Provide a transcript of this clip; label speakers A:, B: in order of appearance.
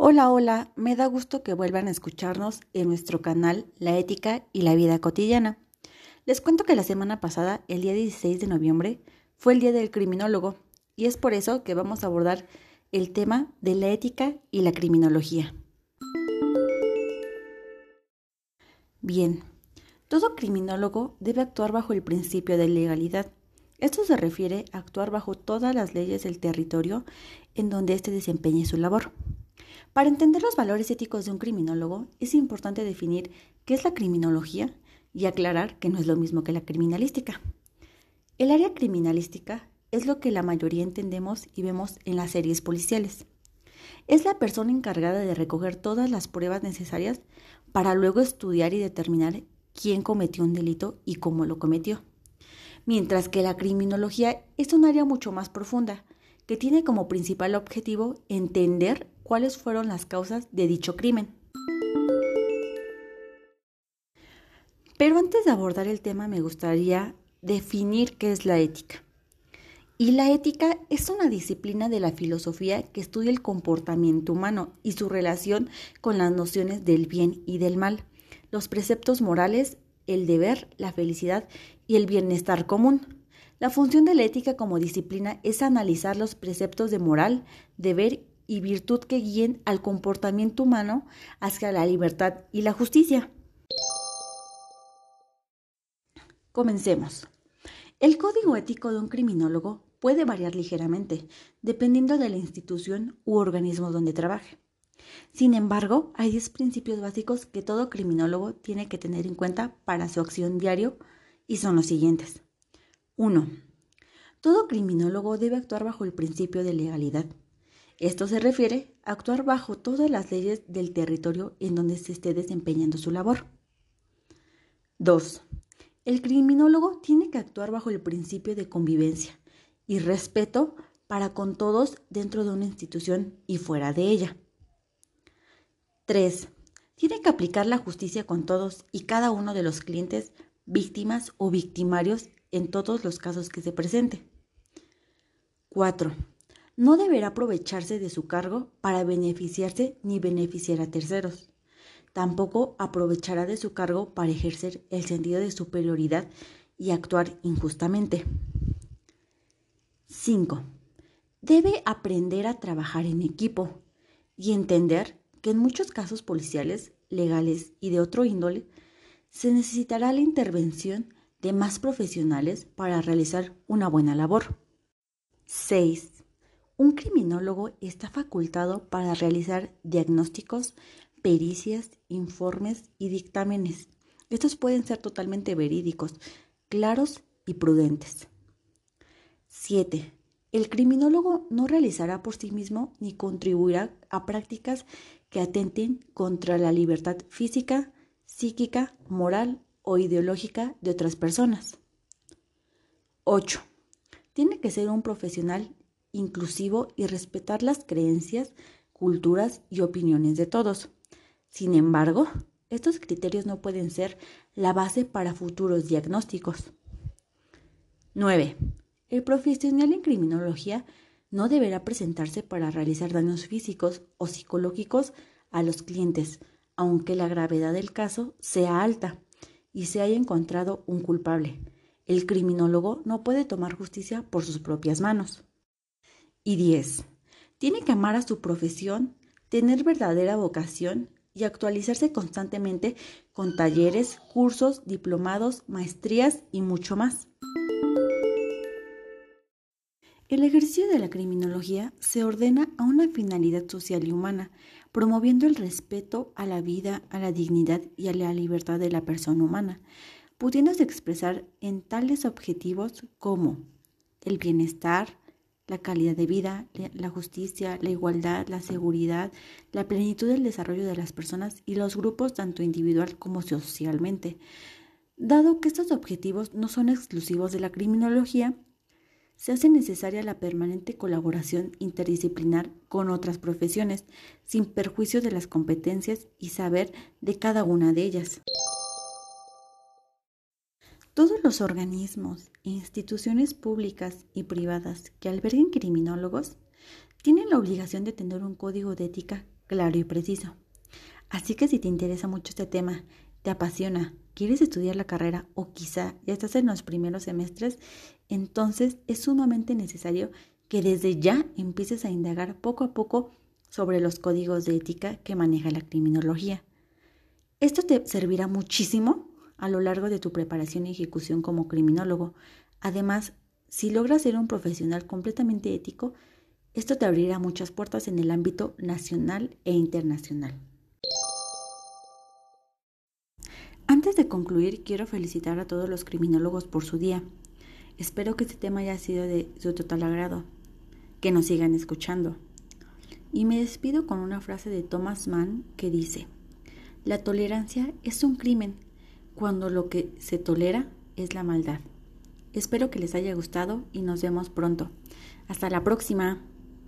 A: Hola, hola, me da gusto que vuelvan a escucharnos en nuestro canal La Ética y la Vida Cotidiana. Les cuento que la semana pasada, el día 16 de noviembre, fue el Día del Criminólogo y es por eso que vamos a abordar el tema de la ética y la criminología. Bien, todo criminólogo debe actuar bajo el principio de legalidad. Esto se refiere a actuar bajo todas las leyes del territorio en donde éste desempeñe su labor. Para entender los valores éticos de un criminólogo es importante definir qué es la criminología y aclarar que no es lo mismo que la criminalística. El área criminalística es lo que la mayoría entendemos y vemos en las series policiales. Es la persona encargada de recoger todas las pruebas necesarias para luego estudiar y determinar quién cometió un delito y cómo lo cometió. Mientras que la criminología es un área mucho más profunda, que tiene como principal objetivo entender cuáles fueron las causas de dicho crimen. Pero antes de abordar el tema me gustaría definir qué es la ética. Y la ética es una disciplina de la filosofía que estudia el comportamiento humano y su relación con las nociones del bien y del mal, los preceptos morales, el deber, la felicidad y el bienestar común. La función de la ética como disciplina es analizar los preceptos de moral, deber y virtud que guíen al comportamiento humano hacia la libertad y la justicia. Comencemos. El código ético de un criminólogo puede variar ligeramente, dependiendo de la institución u organismo donde trabaje. Sin embargo, hay 10 principios básicos que todo criminólogo tiene que tener en cuenta para su acción diario y son los siguientes. 1. Todo criminólogo debe actuar bajo el principio de legalidad. Esto se refiere a actuar bajo todas las leyes del territorio en donde se esté desempeñando su labor. 2. El criminólogo tiene que actuar bajo el principio de convivencia y respeto para con todos dentro de una institución y fuera de ella. 3. Tiene que aplicar la justicia con todos y cada uno de los clientes, víctimas o victimarios en todos los casos que se presente. 4. No deberá aprovecharse de su cargo para beneficiarse ni beneficiar a terceros. Tampoco aprovechará de su cargo para ejercer el sentido de superioridad y actuar injustamente. 5. Debe aprender a trabajar en equipo y entender que en muchos casos policiales, legales y de otro índole, se necesitará la intervención de más profesionales para realizar una buena labor. 6. Un criminólogo está facultado para realizar diagnósticos, pericias, informes y dictámenes. Estos pueden ser totalmente verídicos, claros y prudentes. 7. El criminólogo no realizará por sí mismo ni contribuirá a prácticas que atenten contra la libertad física, psíquica, moral o ideológica de otras personas. 8. Tiene que ser un profesional inclusivo y respetar las creencias, culturas y opiniones de todos. Sin embargo, estos criterios no pueden ser la base para futuros diagnósticos. 9. El profesional en criminología no deberá presentarse para realizar daños físicos o psicológicos a los clientes, aunque la gravedad del caso sea alta y se haya encontrado un culpable. El criminólogo no puede tomar justicia por sus propias manos. Y 10. Tiene que amar a su profesión, tener verdadera vocación y actualizarse constantemente con talleres, cursos, diplomados, maestrías y mucho más. El ejercicio de la criminología se ordena a una finalidad social y humana, promoviendo el respeto a la vida, a la dignidad y a la libertad de la persona humana, pudiéndose expresar en tales objetivos como el bienestar, la calidad de vida, la justicia, la igualdad, la seguridad, la plenitud del desarrollo de las personas y los grupos tanto individual como socialmente. Dado que estos objetivos no son exclusivos de la criminología, se hace necesaria la permanente colaboración interdisciplinar con otras profesiones, sin perjuicio de las competencias y saber de cada una de ellas. Todos los organismos e instituciones públicas y privadas que alberguen criminólogos tienen la obligación de tener un código de ética claro y preciso. Así que si te interesa mucho este tema, te apasiona, quieres estudiar la carrera o quizá ya estás en los primeros semestres, entonces es sumamente necesario que desde ya empieces a indagar poco a poco sobre los códigos de ética que maneja la criminología. Esto te servirá muchísimo a lo largo de tu preparación y ejecución como criminólogo. Además, si logras ser un profesional completamente ético, esto te abrirá muchas puertas en el ámbito nacional e internacional. Antes de concluir, quiero felicitar a todos los criminólogos por su día. Espero que este tema haya sido de su total agrado, que nos sigan escuchando. Y me despido con una frase de Thomas Mann que dice, la tolerancia es un crimen cuando lo que se tolera es la maldad. Espero que les haya gustado y nos vemos pronto. Hasta la próxima.